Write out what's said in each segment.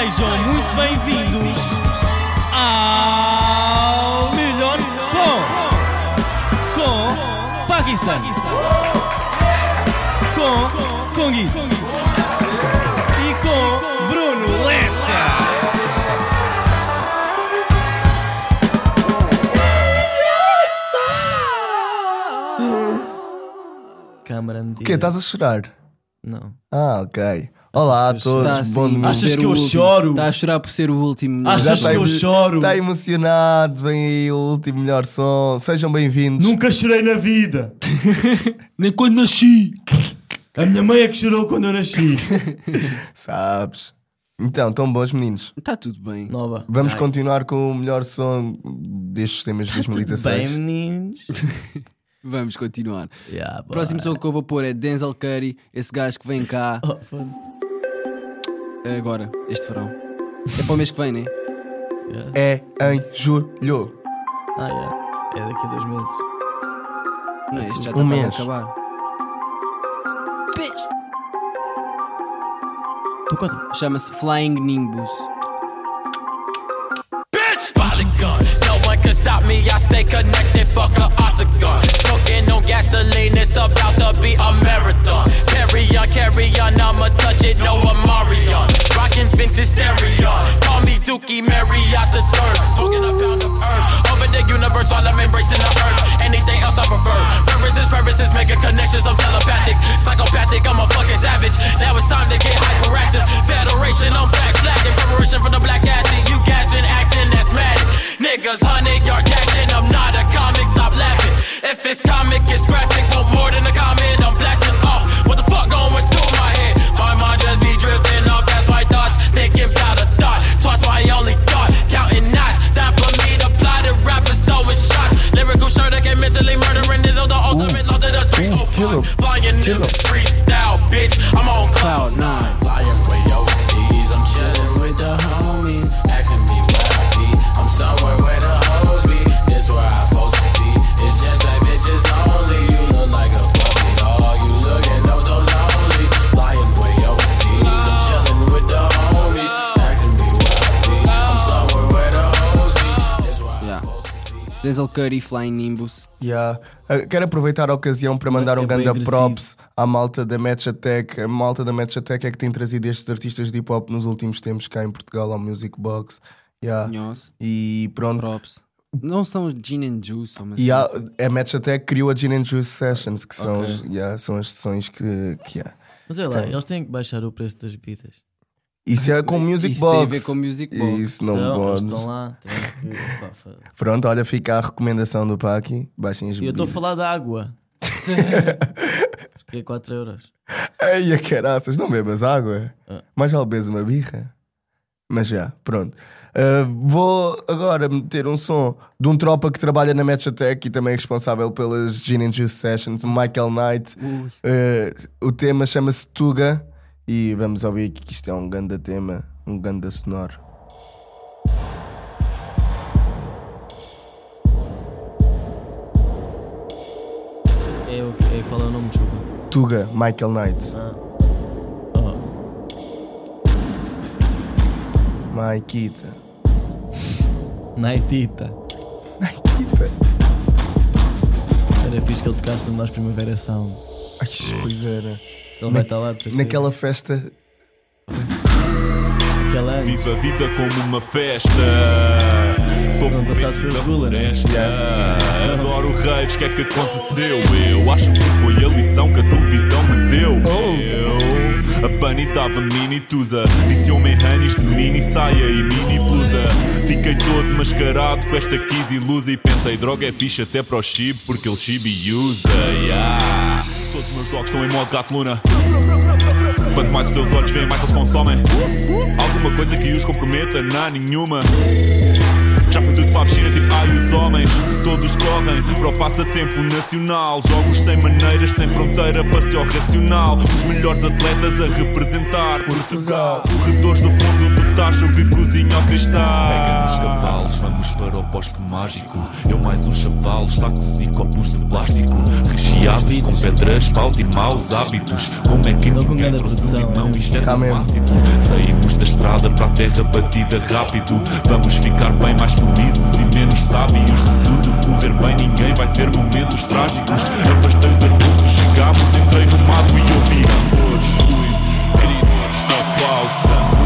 Sejam muito bem-vindos ao melhor som com Paquistão, com Congi e com Bruno Lessa. Câmara O quê? Estás a chorar? Não. Ah, ok. Olá a todos, Tá, bom domingo. por Achas que eu último. choro? Está a chorar por ser o último. Achas que tá eu choro? Está emocionado, vem aí o último melhor som. Sejam bem-vindos. Nunca chorei na vida. Nem quando nasci. A minha mãe é que chorou quando eu nasci. Sabes? Então, tão bons meninos. Está tudo bem. Nova. Vamos Ai. continuar com o melhor som destes temas de Tudo bem, 2016. meninos. Vamos continuar. Yeah, O próximo som que eu vou pôr é Denzel Curry, esse gajo que vem cá Oh. Agora, este verão. É para o mês que vem, né? Yeah. É em julho. Ah, yeah. É daqui a dois meses. Não, este já Um está para mês. acabar. Tu conta. Chama-se Flying Nimbus. Can stop me. I stay connected. Fuck a octagon. Smoking on gasoline. It's about to be a marathon. Carry on, carry on. I'ma touch it. No Marion. Rockin' Vince's stereo. Call me Dookie Marriott the third. Smoking a pound of earth. Over the universe while I'm embracing the earth. Anything else I prefer. Purposes, purposes, making connections. I'm telepathic. Psychopathic. I'm a fucking savage. Now it's time to get hyperactive. Federation. I'm black flag. In preparation for the black ass. You gasping, acting asthmatic. Niggas, hundred yard cashing. I'm not a comic. Stop laughing. If it's comic, it's graphic. Want more than a comment. I'm blasting off. What the fuck going through my head? My mind just be drifting off. That's my thoughts. Thinking about a thought. Twice my only thought. Counting knots. Time for me to plot it. Rappers throwing shots. Lyrical shirt can mentally murdering. This is the ultimate law to the kill him. 305. Flying in freestyle, bitch. I'm on Cloud 9. Flying way Denzel Curry, Flying Nimbus. Yeah. Uh, Quero aproveitar a ocasião para mandar É um agressivo. props à malta da Match Attack. A malta da Match Attack é que tem trazido estes artistas de hip hop nos últimos tempos cá em Portugal ao Music Box. Yeah. E pronto. Props. Não são Gin and Juice, são E há- a Match Attack criou a Gin and Juice Sessions, que são, Ok. os- yeah, são as sessões que, que há. Mas olha lá, Tem. eles têm que baixar o preço das bebidas. Isso é com Music Isso Box. tem a ver com Music Box. Isso não então, pode. estão lá. Pronto, olha, fica a recomendação do Paki. Baixem as E eu estou a falar da água. Porque é 4 euros. Ei, a caraças, não bebas água. Ah. Mais vale bebes uma birra. Mas já, pronto. Uh, vou agora meter um som de um tropa que trabalha na Match Attack e também é responsável pelas Gin and Juice Sessions, Michael Knight. Uh, o tema chama-se Tuga e vamos ouvir aqui que isto é um ganda tema, um ganda sonoro. É, o que- é, qual é o nome, desculpa? Tuga, Michael Knight. Ah. Oh. Maikita. Naitita. Maikita. Era fixe que ele tocasse no nosso Primavera Sound. Ai, pois era. Ele vai estar lá de certeza. Naquela festa. Aquela antes. Viva a vida como uma festa. Sou da pelo Zula, né? floresta. Adoro raves, o que é que aconteceu? Eu acho que foi a lição que a televisão me deu. Eu, a Bunny dava mini tusa. Disse homem Hannis de mini saia e mini blusa. Fiquei todo mascarado com esta Kiss ilusa. E pensei, droga é fixe até para o chip, porque ele chibi usa. Yeah. Todos os meus dogs estão em modo gato luna. Quanto mais os teus olhos veem, mais eles consomem. Alguma coisa que os comprometa? Não, nenhuma. Já foi tudo para a piscina, tipo ai os homens Todos correm para o passatempo nacional Jogos sem maneiras, sem fronteira, passeio racional. Os melhores atletas a representar Portugal. Corredores do fundo do vi cozinha ao cristal Pega nos cavalos, vamos para o bosque mágico Eu mais uns chavalos, sacos e copos de plástico Recheados com pedras, paus e maus hábitos Como é que ninguém trouxe um limão? é. Isto é ácido Saímos das estrada para a terra batida rápido. Vamos ficar bem mais felizes e menos sábios. Se tudo correr bem, ninguém vai ter momentos trágicos. Afastei os arbustos, chegámos, entrei no mato e ouvi tambores, gritos, aplausos,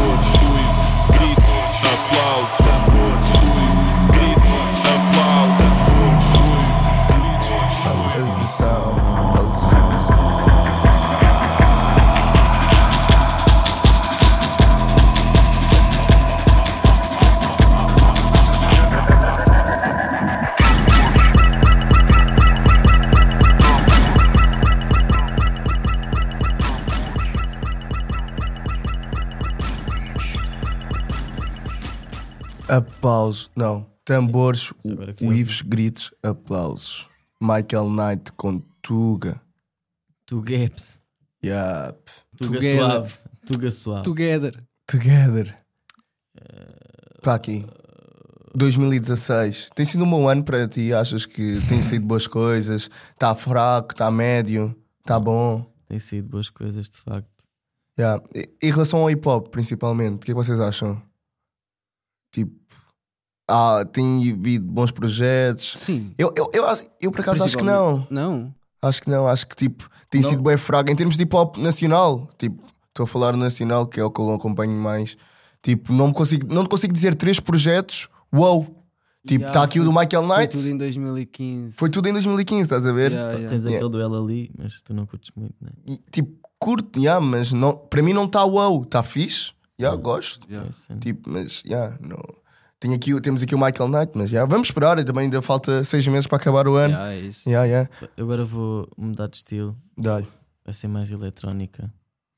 Aplausos, não. Tambores, uivos, gritos, aplausos. Michael Knight com Tuga. Tu Gaps. Yup. Tuga Together. suave. Tuga suave. Together. Together. Para aqui. 2016. Tem sido um bom ano para ti? Achas que tem sido boas coisas? Está fraco? Está médio? Está bom? Tem sido boas coisas, de facto. Yeah. E- Em relação ao hip hop, principalmente, o que é que vocês acham? Tipo, ah, tem havido bons projetos. Sim. Eu, eu, eu, acho- eu por acaso acho que não. Não. Acho que não. Acho que tipo, tem sido bem fraco em termos de hip hop nacional. Tipo, estou a falar nacional, que é o que eu acompanho mais. Tipo, não, me consigo, não te consigo dizer três projetos. Uou! Tipo, Yeah, está aqui o do foi- Michael Foi Knight. tudo em 2015. Foi tudo em 2015, estás a ver? Yeah, yeah. Tens Yeah. aquele duelo ali, mas tu não curtes muito, né? E, tipo, curto, yeah, mas não, para mim não está wow. Está fixe. Yeah, gosto. Yeah. Assim. Tipo, mas yeah, não. Tenho aqui, temos aqui o Michael Knight, mas yeah, vamos esperar. e Também ainda falta seis meses para acabar o ano. Yeah, é isso. Yeah, yeah. Agora vou mudar de estilo. Dá-lhe. Vai ser mais eletrónica.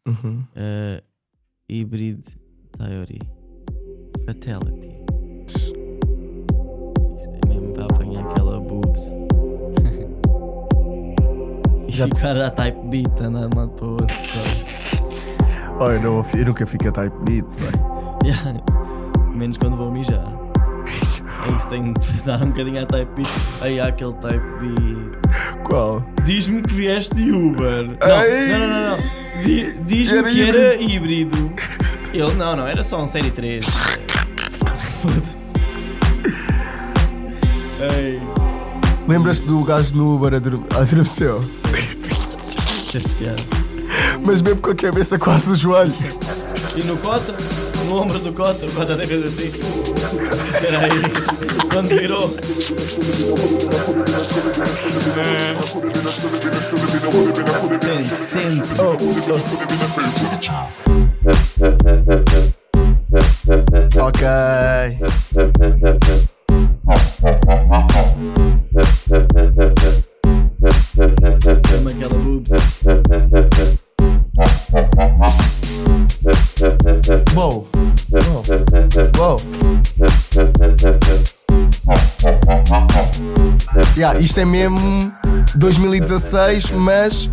Uhum. Uh, hybrid Theory. Fatality. Isto é mesmo para apanhar aquela boobs. e Já- ficar a type beat andar lado para o outro. Oh, eu, não, eu nunca fico a type beat, vai. Yeah. Menos quando vou mijar. É isso, tenho de dar um bocadinho a type beat. Aí há aquele type beat. Qual? Diz-me que vieste de Uber. Não, não, não, não. não. Di- Diz-me que era híbrido. Ele, não, não, era só um série 3. Foda-se. Lembras-te do gajo no Uber ador- adormeceu? chateado. Mas mesmo com a cabeça quase no joelho. E no cota, no ombro do cota, o cota até fez assim. Espera aí. Quando virou. Sente, sente. Ok. Yeah, isto é mesmo 2016, mas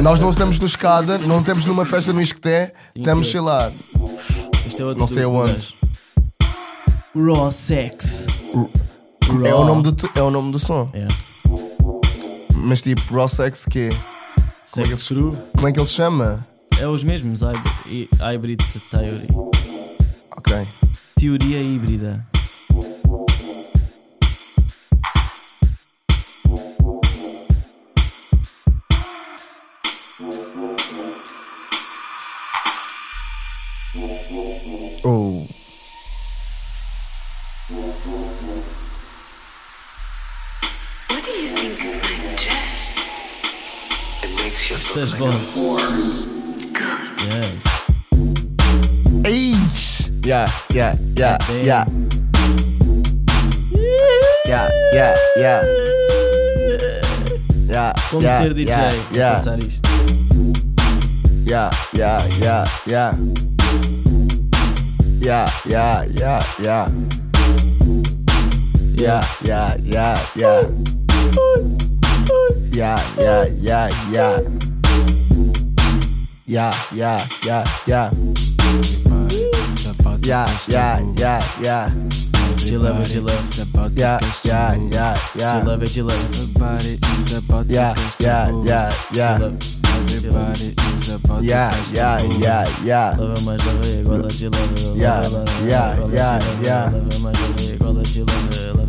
nós não estamos no escada, não estamos numa festa no Isqueté, estamos, sei lá, é não sei do- aonde. Raw Sex. É o nome do, é o nome do som. É. Mas tipo, Raw Sex, que Sex Crew. Como é que ele chama? É os mesmos, hybrid theory. Ok. Teoria híbrida. Oh. What do you think of my dress? Estas vozes. Yes. Eish! Yeah, yeah, yeah, Damn. yeah. Yeah, yeah, yeah. Yeah, Como yeah, ser DJ yeah, yeah, passar isto. yeah, yeah, yeah, yeah. Yeah, yeah, yeah, yeah. Yeah, yeah, yeah, yeah. Yeah, yeah, yeah, yeah. Yeah, yeah, yeah, yeah. Yeah, yeah, yeah, yeah. Gilava, gilava. Yeah, yeah, yeah, yeah. Gilava, gilava. About it, it's about to Yeah, catch the yeah, buzz. yeah, yeah. Gilava. Everybody is about Yeah, to yeah, the yeah, yeah. Mais, igual a Yeah, yeah, yeah, yeah. Mais, igual a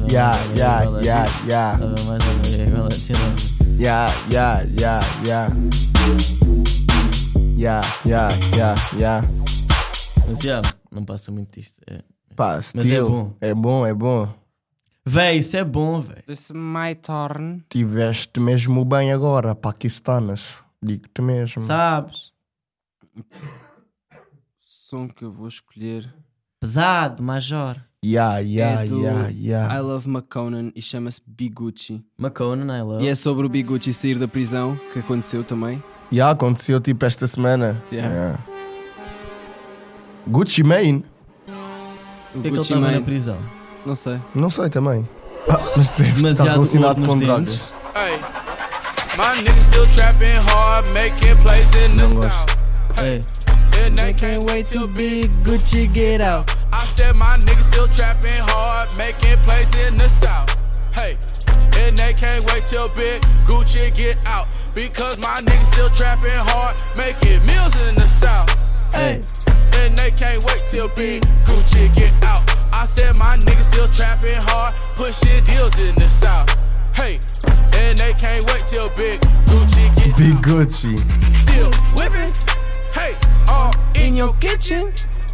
Yeah, yeah, yeah, yeah. Mais, igual a. Yeah, yeah, yeah, yeah. Yeah, yeah, yeah, yeah. Mas já, não passa muito disto. É. Pá, Mas é estilo. bom. É bom, é bom. Véi, isso é bom, véi. It's my turn. Tiveste mesmo bem agora, paquistanas. Digo-te mesmo. Sabes? Som que eu vou escolher. Pesado, major. Yeah, yeah, é do yeah, I yeah. Love McConan e chama-se Bigucci. Maconan, I love. E é sobre o Bigucci sair da prisão, que aconteceu também. Yeah, aconteceu tipo esta semana. Yeah. Yeah. Gucci Mane? O que é que ele estava na prisão? não sei. Não sei também. Ah, mas deve estar relacionado com drogas. Hey, my niggas still trapping hard, making plays in the Não gosto. south. Hey. And they can't wait to be. Gucci get out. I said my niggas still trapping hard, making plays in the south. Hey, and they can't wait till Big Gucci get out. Because my niggas still trapping hard, making meals in the south. ei. And they can't wait till Big Gucci get out. I said my niggas still trapping hard, pushing deals in the south. Hey, and they can't wait till Big Gucci get Big. Gucci. Still whipping, hey, all in your kitchen.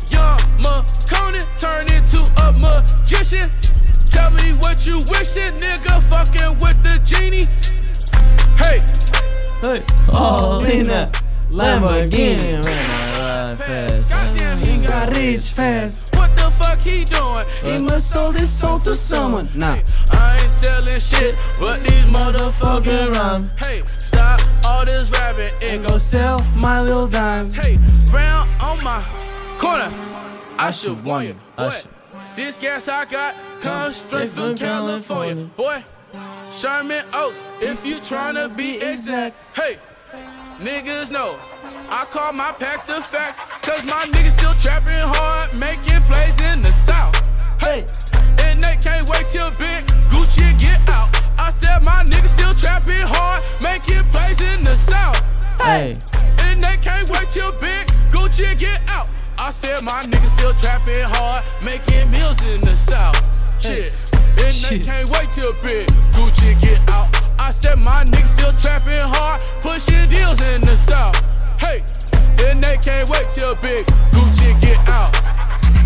Young McConan turn into a magician. Tell me what you wishing, nigga, fucking with the genie. Hey, Hey, all in a Lamborghini. Fast. goddamn, he got rich fast. What the fuck he doing? He must sold his soul to someone. Nah. I ain't selling shit, but these motherfucking Fucking rhyme. Hey, stop all this rapping and go sell my little dimes. Hey, round on my corner. I should warn you. Boy, this gas I got comes straight from California. Boy, Sherman Oaks, if you tryna be exact. Hey, niggas know. I call my packs the facts. Cause my niggas still trapping hard, making plays in the south. Hey, and they can't wait till Big Gucci get out. I said my niggas still trapping hard, making plays in the south. Hey, And they can't wait till Big Gucci get out. I said my niggas still trapping hard, making meals in the south. Shit. And they can't wait till Big Gucci get out. I said my niggas still trapping hard, pushing deals in the south. Hey. And they can't wait till Big Gucci get out.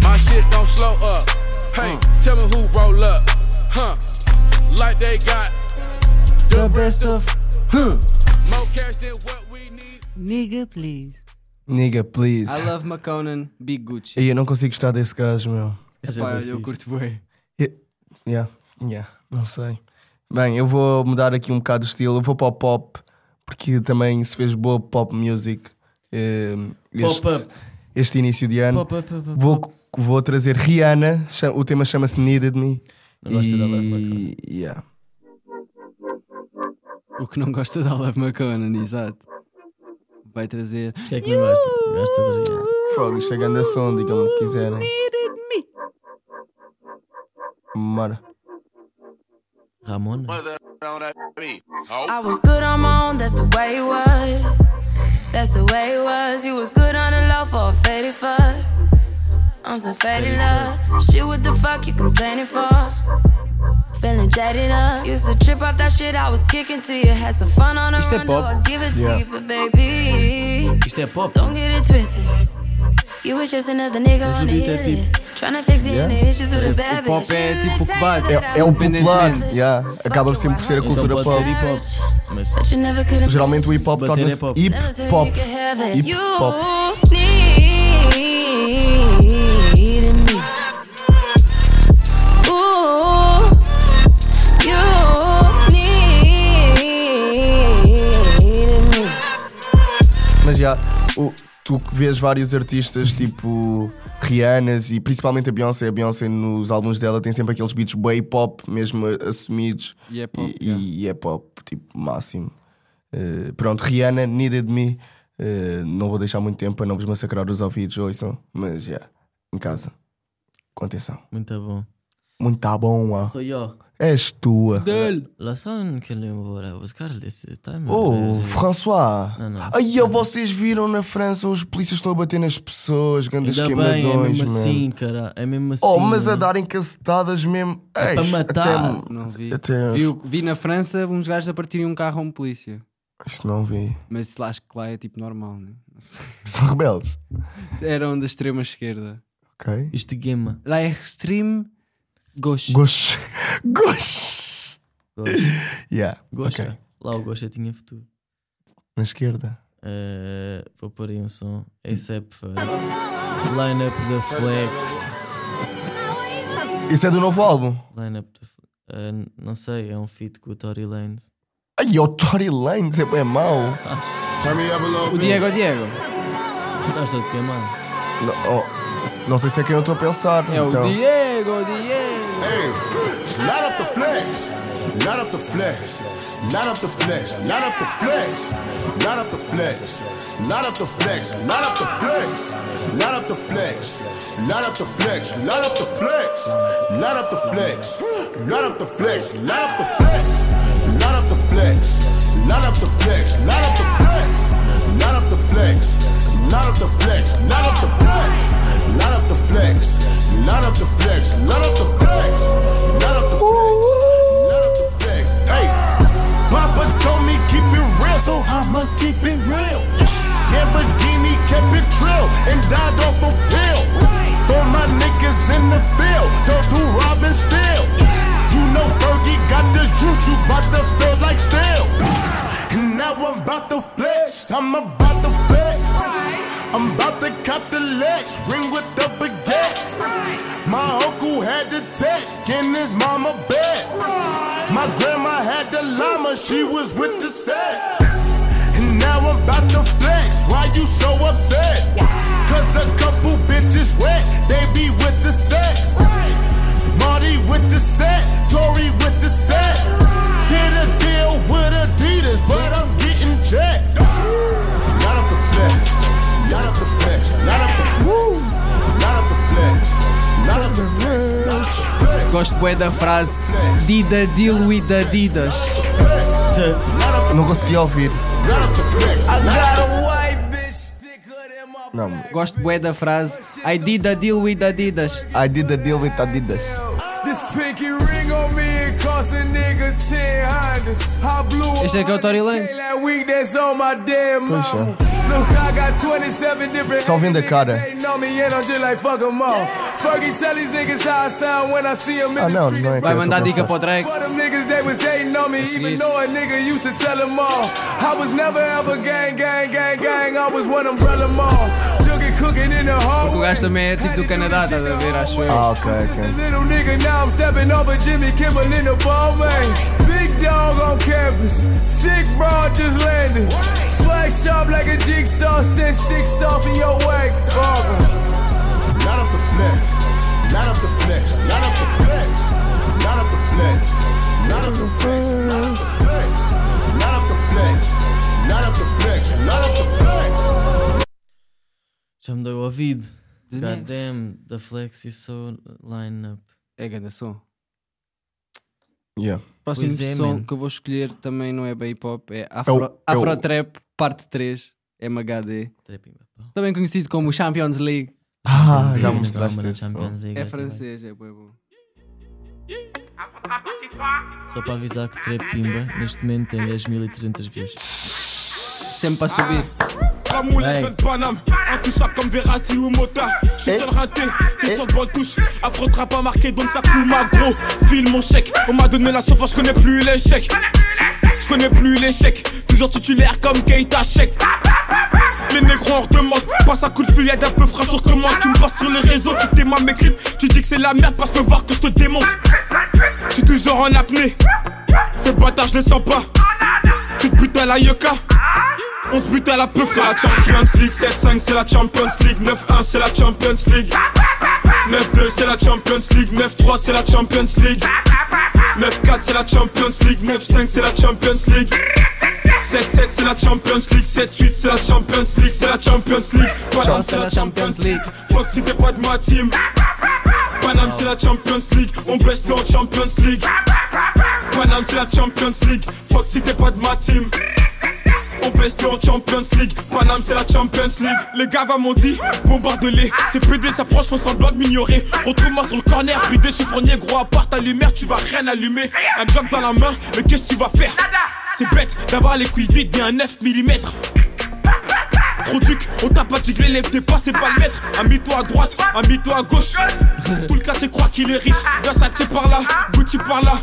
My shit don't slow up. Hey, tell me who roll up. Huh. Like they got The best of. Huh. more cash than what we need. Nigga, please. Nigga, please. I love McConan, Big Gucci. E eu não consigo gostar desse gajo, meu. Pá, eu curto bem. Yeah, yeah, não sei. Bem, eu vou mudar aqui um bocado de estilo. Eu vou para o pop, porque também se fez boa pop music eh, este, este início de ano. Pop, pop, pop, Vou, pop. vou trazer Rihanna, o tema chama-se Needed Me. Não gosto da Love e, yeah. O que não gosta da Love McConan, exato. Vai trazer. Quem é que não gosta? Gosta de Rihanna. Fogo, isto é grande som, digam-me o que quiserem. Bora. Ramona? I was good on my own, that's the way it was. That's the way it was. You was good on the low for a faded fuck. On some faded love. Shit, what the fuck you complaining for? Feeling jaded up. Used to trip off that shit I was kicking to you. Had some fun on é run, I give it Yeah. to you, but baby. Pop? Don't get it twisted. You was just another nigga Mas on the é hit tipo- list. Tryna fix it in the issues with a bad O pop bitch. é tipo o que bate. É, é o popular, yeah. acaba sempre por ser a Então cultura pode pop. ser hip hop. Mas But you never could've Geralmente o hip hop torna-se é pop. hip hop. you could have it. Hip You hop. needed me. Ooh, you needed me. Mas já, o- tu que vês vários artistas tipo Rihannas e principalmente a Beyoncé, a Beyoncé nos álbuns dela tem sempre aqueles beats way pop, mesmo assumidos. E é pop, E, yeah. e é pop, tipo, máximo. Eh, pronto, Rihanna, Needed Me. Eh, não vou deixar muito tempo para não vos massacrar os ouvidos, ouçam, mas já, em casa. Com atenção. muito bom. Muito tá bom, ah. Soy yo. És tua. Dele. La son que le voy a buscar esse time. Oh, François. Não, não, Aí, não. vocês viram na França os polícias estão a bater nas pessoas, grandes Ainda bem, é queimadões, mesmo mano. assim, cara. É mesmo assim. Oh, mas a darem cacetadas mesmo. É para Eish, matar. Até... Não vi. Até- vi. Vi na França uns gajos a partirem um carro a um polícia. Isto não vi. Mas lá, acho que lá é tipo normal, né? São rebeldes. Eram da extrema esquerda. Ok. Isto de gema. Lá é extreme Gosh. Gosh. Gosta. Yeah. Gosta. Ok. Lá o Gosta tinha futuro. Na esquerda. Eh, vou pôr aí um som. ASAP Ferg. Line-up da Flex. Isso é do novo álbum. Line-up da Flex. Eh, não sei, é um feat com o Tory Lanez. Ai, o Tory Lanez é bem mau. O Diego, o Diego. Gosta de queimar? Não, oh, não sei se é quem eu estou a pensar. É o então. Diego, o Diego. Light up the flex. Light up the flex. Light up the flex. Light up the flex. Light up the flex. Light up the flex. Light up the flex. Light up the flex. Light up the flex. Light up the flex. Light up the flex. Light up the flex. Light up the flex. Light up the flex. Light up the flex. Light up the flex. Light up the flex. Light up the flex. Light up the flex. Light up the flex. Light up the flex. Light up the flex. Light up the flex. Light up the flex. Hey, Papa told me keep it real, so I'ma keep it real. Lamborghini kept it trill and died off a pill. For my niggas in the field, those who rob and steal. You know Fergie got the juice, you to feel like steel. And now I'm about to flex, I'm about to flex. I'm about to cut the legs, ring with the baguettes. My uncle had the tech in his mama bed. My grandma had the llama, she was with the set. And now I'm about to flex, Gosto bué da frase Dida deal with Adidas. Não consegui ouvir. Não. Gosto bué da frase I did a deal with Adidas. I did a deal with Adidas. Este é que é o Tory Lanez. Pois. Só vendo a cara. Ah não, não é Vai mandar dica para o Drake. Porque o gajo também é tipo do Canadá, estás a ver, acho eu. Ah, ok, ok. Little nigga, now I'm stepping over Jimmy Kimmel in the ball, man. Big dog on campus, thick broad just landed. Swag sharp like a jigsaw, sent six off in your wag. Father. Light up the flex. Light up the flex. Light up the flex. Light up the flex. Light up the flex. Light up the flex. Light up the flex. Light up the flex. Light up the flex. Já me deu ouvido. The God next. damn, the Flex is so line-up. É grande som. Yeah. Próximo Pois é, som man. que eu vou escolher também não é bem hip hop, é Afro, É o- é o- Afro Trap, parte 3, MHD. Também conhecido como Champions League. Ah, já mostraste isso. É francês, é bom. Só para avisar que Trap Pimba neste momento tem 10.300 views. Sempre para subir. La moulette Hey. de Paname, intouchable comme Verratti ou Mota. Je suis seul raté, t'es sur le bonne touche. Afro trap pas marqué donc ça coule ma gros. File mon chèque, on m'a donné la sauvage, je connais plus l'échec. Je connais plus l'échec, toujours titulaire comme Keita Check. Les négros en redemande, passe à coup de fil, y'a d'un peu frais sur commande. Tu me passes sur les réseaux, tu t'aimes mes clips. Tu dis que c'est la merde, passe me voir que je te démonte. Je suis toujours en apnée, ces bâtards je les sens pas. Tu te butes à la yucca. On se bute à la peu, c'est la Champions League 7-5 c'est la Champions League 9-1 c'est la Champions League 9-2 c'est la Champions League 9-3 c'est la Champions League 9-4 c'est la Champions League 9-5 c'est la Champions League 7-7 c'est la Champions League 7-8 c'est la Champions League C'est la Champions League Ciao, c'est la Champions League. Fuck si t'es pas de ma team Paname c'est la Champions League, on baisse en Champions League. Paname c'est la Champions League, fuck si t'es pas de ma team. On en Champions League, Paname c'est la Champions League. Les gars va m'ont dit, bombarde-les. Ces PD s'approchent, font semblant de m'ignorer. Retrouve-moi sur le corner, vidé chiffronnier, gros à part ta lumière, tu vas rien allumer. Un globe dans la main, mais qu'est-ce que tu vas faire? C'est bête d'avoir les couilles vides et un 9 mm. Trop duc, on t'a pas dit que l'élève dépasse, c'est pas le maître. Ami-toi à droite, ami-toi à gauche. Tout le quartier croit qu'il est riche. Versace par là, Gucci par là.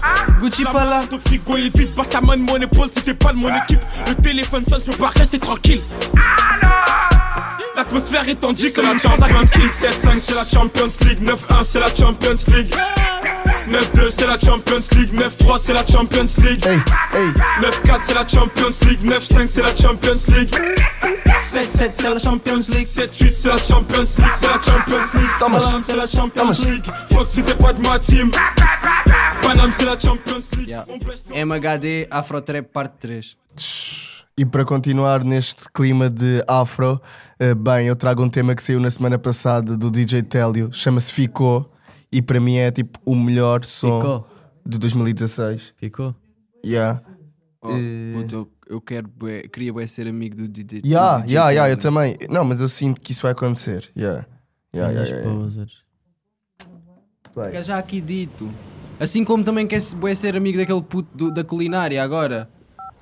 Gucci par là. Ton frigo est vide, par ta main de mon épaule si t'es pas de mon équipe. Le téléphone sonne, je peux pas rester tranquille. L'atmosphère est tendue, c'est la Champions League. 7-5, c'est la Champions League. 9-1, c'est la Champions League. 9-2, c'est la Champions League. 9-3, c'est la Champions League. 9-4, c'est la Champions League. 9-5, c'est la Champions League. 7-7, c'est la Champions League. 7-8, c'est la Champions League. C'est la Champions League. Paname, c'est la Champions League. Fuck si t'es pas de ma team. Paname, c'est la Champions League. Yeah. MHD Afrotrap parte 3. E para continuar neste clima de afro, eh, bem, eu trago um tema que saiu na semana passada do DJ Télio, chama-se Ficou, e para mim é tipo o melhor som Ficou. de 2016. Ficou? Yeah. Oh, eh, puto, eu, eu quero bué, queria bué ser amigo do DJ. Yeah, yeah, yeah, eu também. Não, mas eu sinto que isso vai acontecer. Yeah. Yeah, yeah, yeah, yeah. Fica já aqui dito. Assim como também quer bué ser amigo daquele puto do, da culinária agora.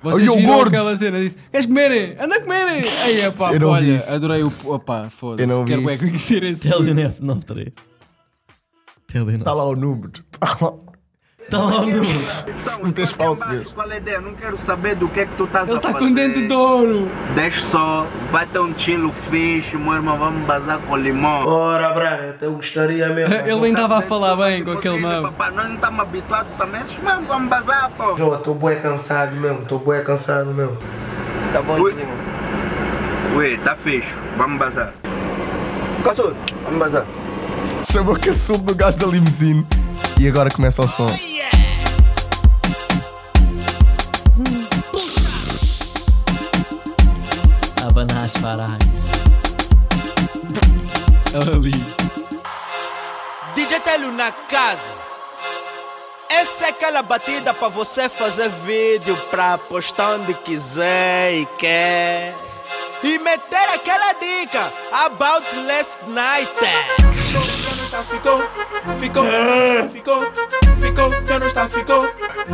Vocês Olha, viram aquela cena disse Queres comerem? Anda comerem! Aí, pá, olha, adorei o... Opá, foda-se. Quero bem conhecer esse... TLNF93. Está lá o número. Está lá. Está lá o número. Se tens falso mesmo. Então, qual é a ideia? Não quero saber do que é que tu estás a Ele está com dente de ouro. Deixa só, vai ter um chilo fixe, meu irmão, vamos bazar com limão. Ora, Braga, eu gostaria mesmo. Ele ainda estava a falar bem com aquele mano Papá, nós não estamos habituados também, esses mamos vamos bazar, pô. João, estou bué cansado mesmo, estou bué cansado mesmo. Tá bom, Ui. Ui, tá fixe. vamos bazar. Caçou, vamos bazar. Chamou caçudo do gajo da limusine. E agora começa o som. Abanar as farais. Ali. DJ Telio na casa. Essa é aquela batida pra você fazer vídeo pra postar onde quiser e quer. E meter aquela dica about last night. Ficou, ficou, ficou, ficou, que não está, ficou,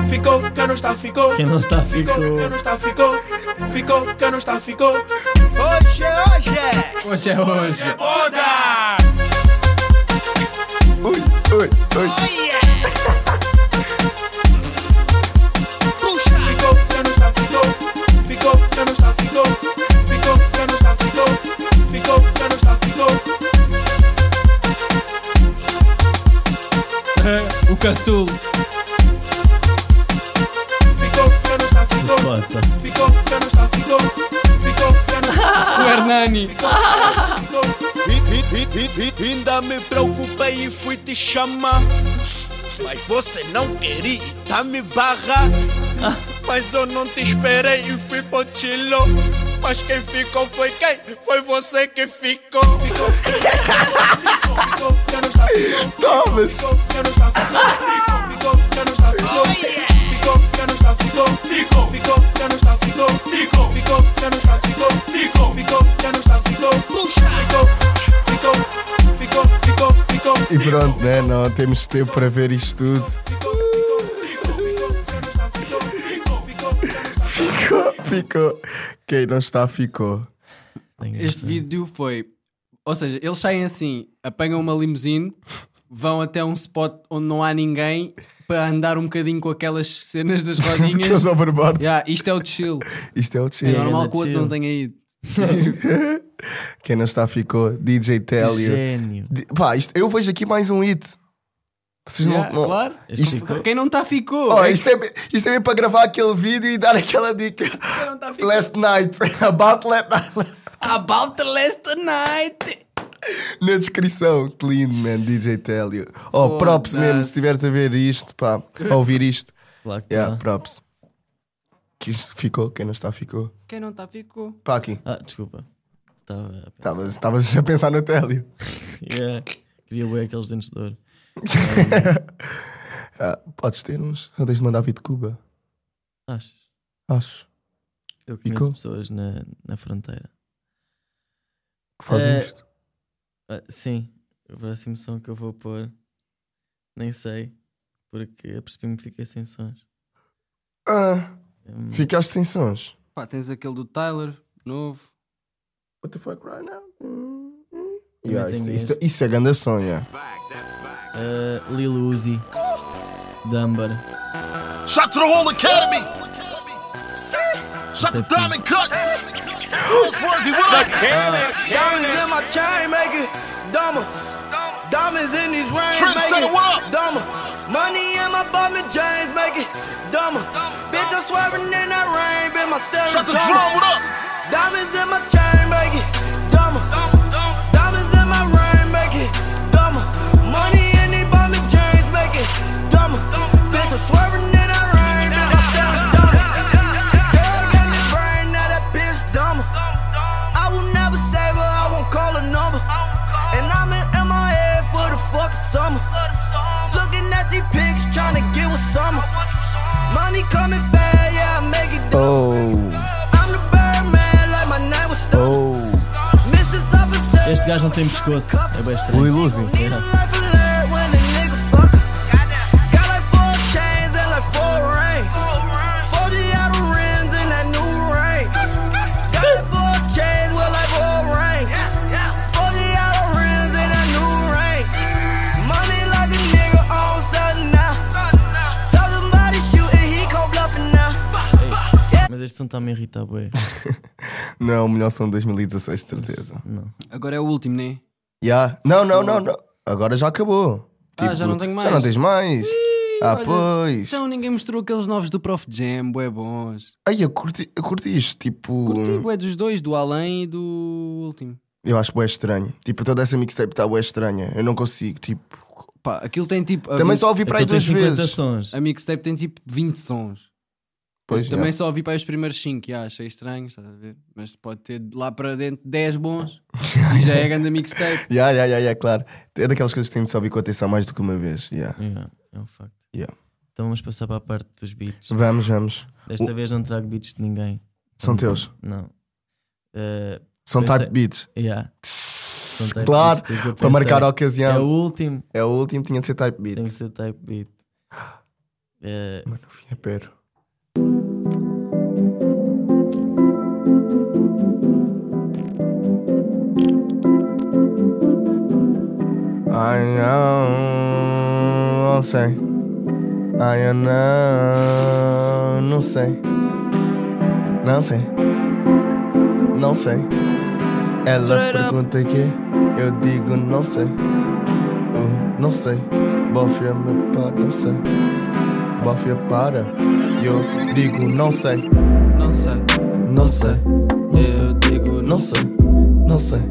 ficou, que não está, ficou. Quem não está, ficou. Que não está, ficou, ficou, que não está, ficou. Hoje é hoje. Hoje é hoje. Oda! Ui, ui, ui. Caçulo. Ficou, que não está, ficou. Ficou, que não está, ficou. Ficou, que não está. O Hernani. Ainda me preocupei e fui te chamar. Mas você não queria e tá me barra. Mas eu não te esperei e fui pro chilo. Mas quem ficou foi quem? Foi você que ficou. Thomas. E pronto, né? Não temos tempo para ver isto tudo. Ficou, ficou. Quem não está, ficou. Este vídeo foi. Ou seja, eles saem assim, apanham uma limusine, vão até um spot onde não há ninguém para andar um bocadinho com aquelas cenas das rodinhas. Os overboards. Yeah, isto é o chill. Isto é o É chill. normal que o outro não tenha ido. Quem não está, ficou. DJ Télio. Gênio. Pá, isto, eu vejo aqui mais um hit. Vocês Yeah, não, não- Claro. Isto- Quem não está ficou. Oh, É isto, é, isto é mesmo para gravar aquele vídeo e dar aquela dica. Last night. About last night. About the last night. Na descrição. Que lindo, man. DJ Télio. Oh, props Foda-se. mesmo. Se estiveres a ver isto, pá. A ouvir isto. Claro que Yeah, tá. props. Que isto ficou. Quem não está, ficou. Quem não está ficou. Pá, aqui. Ah, desculpa. A. Estavas estavas a pensar no Télio. Yeah. Queria ver aqueles dentes de ouro. Ah, podes ter uns. Só tens de mandar vir de Cuba. Acho. Acho. Eu conheço Ficou? pessoas na, na fronteira. Que fazem Eh, isto. ah, sim, o próximo som que eu vou pôr, nem sei, porque apercebi-me que fiquei sem sons. Ah, Hum, ficaste sem sons. Pá, tens aquele do Tyler, novo. What the fuck right now? Também Yeah, tenho isto, isso é grande som, yeah. ah, Lil Uzi, Dumber. Shout to the whole academy. Shout to Diamond Cuts. Worthy, what up? Diamonds in my chain make it dumber. Diamonds in these rings Trent make it it, what up? dumber. Money in my bum and James make it dumber. Bitch, I'm swerving in that rain, been my stereo. Shut the drum, what up? Diamonds in my chain Oh. Said, Este gajo não tem pescoço, é bem estranho. Uzi. Yeah. Está-me a irritar, bué. Não o melhor de 2016, de certeza. Não. Agora é o último, né? Yeah. Não, não, não, não. Agora já acabou. Ah, já não tenho Já mais? não tens mais. ah, Olha, pois. Então ninguém mostrou aqueles novos do Prof Jam, bué bons. Ai, eu curti, eu curti isto. Tipo, Curti bué dos dois, do Além e do último. eu acho bué estranho. Tipo, toda essa mixtape está bué estranha. Eu não consigo. Tipo, Pá, aquilo tem tipo. a também só ouvi para aí tem duas 50 vezes. sons. A mixtape tem tipo 20 sons. Pois, Também yeah. só ouvi para os primeiros 5, já, achei estranho, estás a ver? Mas pode ter lá para dentro 10 bons e já é grande mixtape. Yeah, yeah, yeah, yeah, claro. É daquelas coisas que tem de se ouvir com atenção mais do que uma vez. Yeah. Yeah, é um facto. Yeah. Então vamos passar para a parte dos beats. Vamos, vamos. Desta O- vez não trago beats de ninguém. São Não- teus? Não. Eh, São pensei- type beats. Yeah. São Claro, beats, para marcar a ocasião. É o último. É o último, tinha de ser type beat. Tem que ser type beat. Eh, Mano, é pero. Ai, não, não sei. Ai, eu não, não sei. Não sei. Não sei. Ela pergunta que eu digo não sei. Uh, não sei. Bofia me para, não sei. Bofia para. Eu digo não sei. Não sei, Não sei. Não sei. eu digo Não sei. Não sei.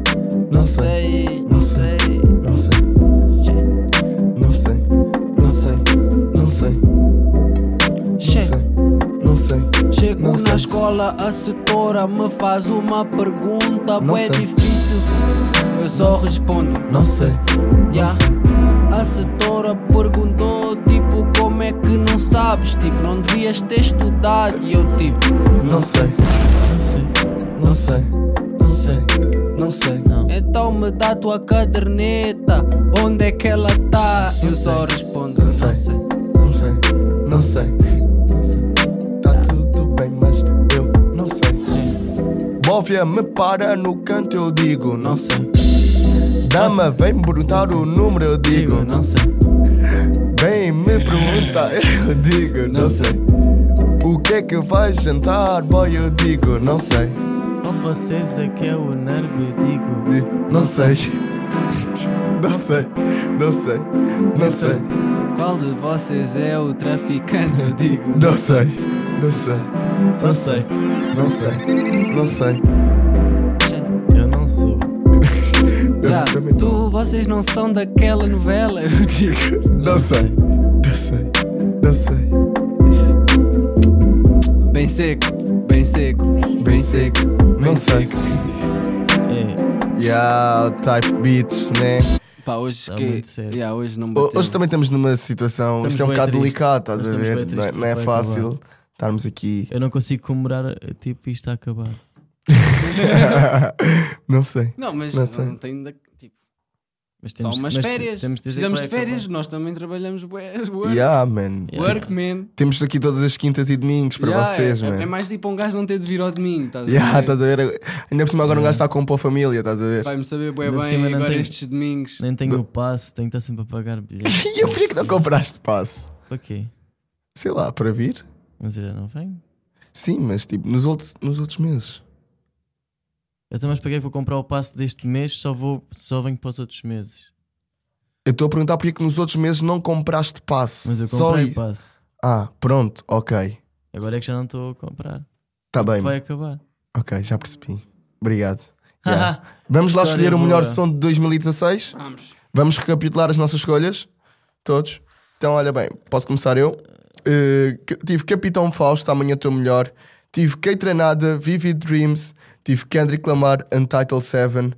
Não sei. não sei. Sei. escola, a setora me faz uma pergunta, Não é sei. difícil. Eu só respondo, Não sei. yeah. A setora perguntou, tipo, como é que não sabes? Tipo, não devias ter estudado. E eu, tipo, Não sei. Não sei. Não sei. Não sei. então me dá a tua caderneta. Onde é que ela tá? Eu só respondo, não sei. Não sei. Não sei. Bóvia me para no canto, eu digo não sei. Dama vem me perguntar o número, eu digo não sei. Vem me perguntar, eu digo não sei. O que é que vais jantar, boy? Eu digo não sei. Qual vocês é que é o nervo? Eu digo. Não sei. Não sei. Não sei. Não sei. Qual de vocês é o traficante? Eu digo, Não sei. Não sei. Só sei. Não sei. Não sei. Eu não sou. Eu Já, tu, vocês não são daquela novela? Eu digo, Não sei. Não sei. Não sei. bem seco, bem seco, bem seco, bem Não sei. seco. É, Yeah, type beats, né? Pá, hoje, Está que... yeah, hoje não bateu. Hoje também estamos numa situação. Estamos isto é um bocado delicado, estás a ver? Não é, não é vai fácil acabar. Estarmos aqui. Eu não consigo comemorar tipo isto a acabar. não sei. Não, mas Não não, sei. tem da... tipo, Mas só temos- umas mas férias. temos de Precisamos de férias, acabar. nós também trabalhamos work. Yeah, man. Work, man. Temos aqui todas as quintas e domingos para Yeah, vocês, é, man. é mais tipo um gajo não ter de vir ao domingo, estás Yeah, a ver? estás a ver? Ainda por cima agora um gajo está com pôr família, estás a ver? Vai-me saber bué Ainda bem cima não agora tenho- estes domingos. Nem tenho o passe, tenho que estar sempre a pagar bilhetes. E eu porquê que não compraste passe? Para quê? Sei lá, para vir? Mas eu já não venho. Sim, mas tipo, nos outros, nos outros meses. Eu também para que é que vou comprar o passe deste mês, só, vou, só venho para os outros meses. Eu estou a perguntar porque é que nos outros meses não compraste passe. Mas eu Só comprei isso. passe. Ah, pronto, ok. Agora é que já não estou a comprar. Tá Porque bem. Vai acabar. Ok, já percebi. Obrigado. Yeah. Vamos lá escolher o melhor boa. som de 2016? Vamos. Vamos recapitular as nossas escolhas? Todos? Então, olha bem, posso começar eu? Que- tive Capitão Fausto, Amanhã Estou Melhor. Tive Kate Renada, Vivid Dreams. Tive Kendrick Lamar, Untitled 7.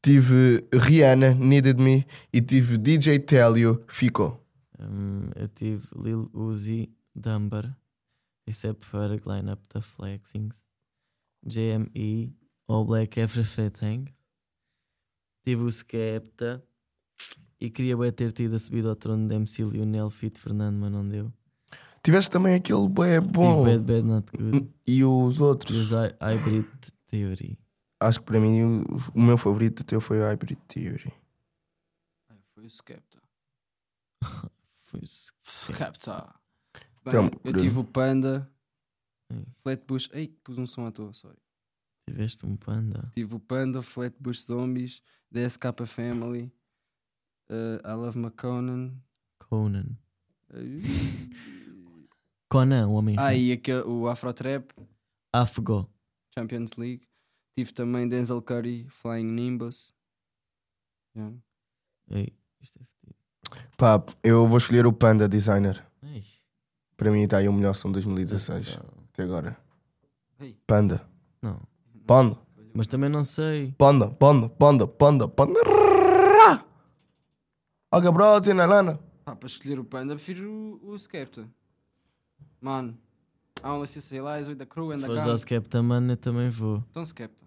Tive Rihanna, Needed Me. E tive DJ Telio, Ficou. Hum, eu tive Lil Uzi, Dumber, Except for a Lineup da Flexings, JME, All Black Everything. Tive o Skepta e queria ter tido a subida ao trono de MC Lionel Fit Fernando, mas não deu. Tiveste também aquele bué bom. Bad Bad Not Good. E os outros? Os Hy- Hybrid Theory. Acho que para mim o, o meu favorito teu foi o Hybrid Theory. Foi o Skepta. Foi o Skepta. Bem, Então, eu tive o Panda, Ei, Flatbush. Ei, pus um som à toa, sorry. Tiveste um panda. Tive o Panda, Flatbush Zombies, DSK Family, uh, I Love McConan. Conan. Uh, Conan, o homem. ah, e aquele, o Afro Trap, Afgo. Champions League. Tive também Denzel Curry, Flying Nimbus. Yeah. Ei, isto é fedido. Pá, eu vou escolher o Panda Designer. Ei, Para mim está aí o melhor som de 2016. atenção. Até agora. Ei. Panda. Não. Panda. Mas também não sei. Panda. Panda. Panda. Panda. Panda. Olha, na lana. Ah, para escolher o Panda, prefiro o, o Skepta. Mano, I only see lies with the crew and Se the fores gang. ao Skepta, mano, eu também vou. Então Skepta.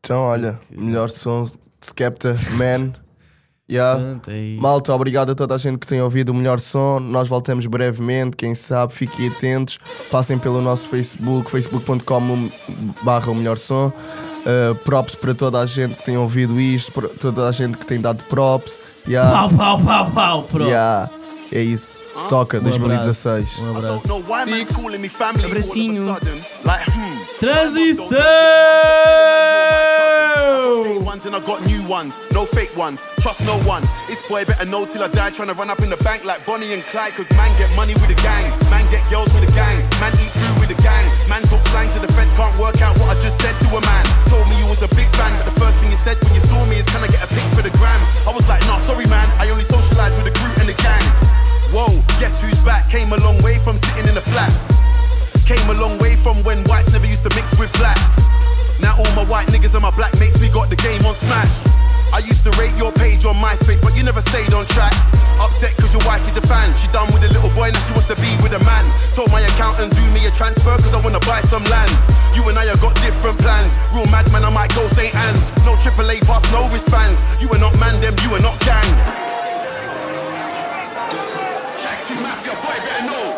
Então, olha, melhor som de Skepta, Man. Yeah. Pronto, é isso. Malta, obrigado a toda a gente que tem ouvido o melhor som. Nós voltamos brevemente, quem sabe, fiquem atentos. Passem pelo nosso Facebook, facebook.com barra o melhor som. Uh, props para toda a gente que tem ouvido isto, para toda a gente que tem dado props. Yeah. Pau, pau, pau, pau, props. Yeah. É isso. Toca Um 2016. abraço, Um abraço. Know why man's calling me family all of a sudden? Like, hmm. Transição! And I got new ones, no fake ones. Trust no one. This boy better know till I die. Trying to run up in the bank like Bonnie and Clyde. Cause man get money with a gang, man get girls with a gang, man eat food with a gang. Man talk slang so the feds can't work out what I just said to a man. Told me you was a big fan, but the first thing you said when you saw me is, Can I get a pic for the gram? I was like, Nah, sorry man, I only socialize with the crew and the gang. Whoa, guess who's back? Came a long way from sitting in the flats. Came a long way from when whites never used to mix with blacks. Now all my white niggas and my black mates, we got the game on smash. I used to rate your page on MySpace, but you never stayed on track. Upset cause your wife is a fan. She done with a little boy, now she wants to be with a man. Told my accountant do me a transfer cause I wanna buy some land. You and I have got different plans. Real madman, I might go St. Anne's. No AAA pass, no wristbands. You are not man, them, you are not gang. Mafia, boy, better know.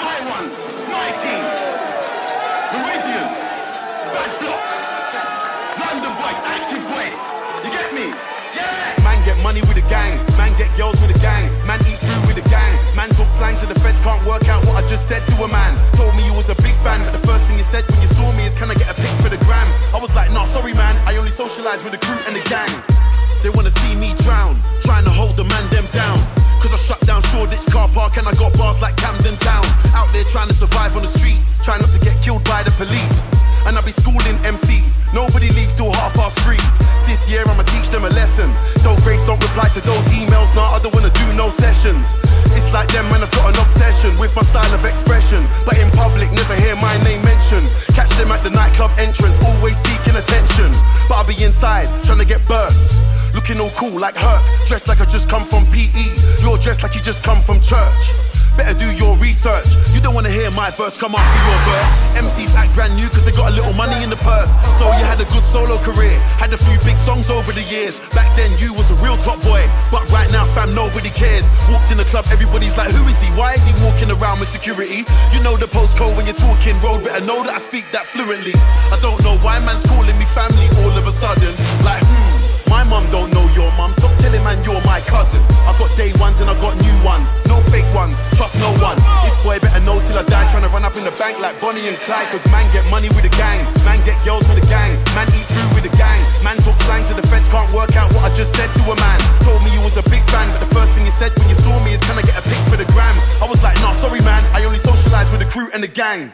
My ones, my team. Meridian, bad blocks. London boys, active boys. You get me? Yeah! Man get money with a gang. Man get girls with a gang. Man eat food with a gang. Man talk slang so the feds can't work out what I just said to a man. Told me you was a big fan, but the first thing you said when you saw me is, Can I get a pic for the gram? I was like, Nah, sorry, man. I only socialize with the crew and the gang. They wanna see me drown, trying to hold the man them down. Cause I shut down Shoreditch car park and I got bars like Camden Town. Out there trying to survive on the streets, trying not to get killed by the police. And I be schooling MCs, nobody leaves till half past three. This year I'ma teach them a lesson. So Grace don't reply to those emails, nah, I don't wanna do no sessions. It's like them man, I've got an obsession with my style of expression. But in public, never hear my name mentioned. Catch them at the nightclub entrance, always seeking attention. But I'll be inside, trying to get burst. Look looking all cool like Herc. Dressed like I just come from PE. You're dressed like you just come from church. Better do your research. You don't wanna hear my verse come after your verse. MCs act brand new cause they got a little money in the purse. So you had a good solo career, had a few big songs over the years. Back then you was a real top boy, but right now fam nobody cares. Walked in the club, everybody's like, who is he? Why is he walking around with security? You know the postcode when you're talking road, better know that I speak that fluently. I don't know why man's calling me family all of a sudden. Like, hmm. My mum don't know your mum. Stop telling man you're my cousin. I got day ones and I got new ones. No fake ones. Trust no one. This boy better know till I die. Trying to run up in the bank like Bonnie and Clyde. Cause man get money with the gang. Man get girls with the gang. Man eat food with the gang. Man talk slang so the feds can't work out what I just said to a man. Told me you was a big fan, but the first thing you said when you saw me is can I get a pic for the gram? I was like, nah, sorry man. I only socialize with the crew and the gang.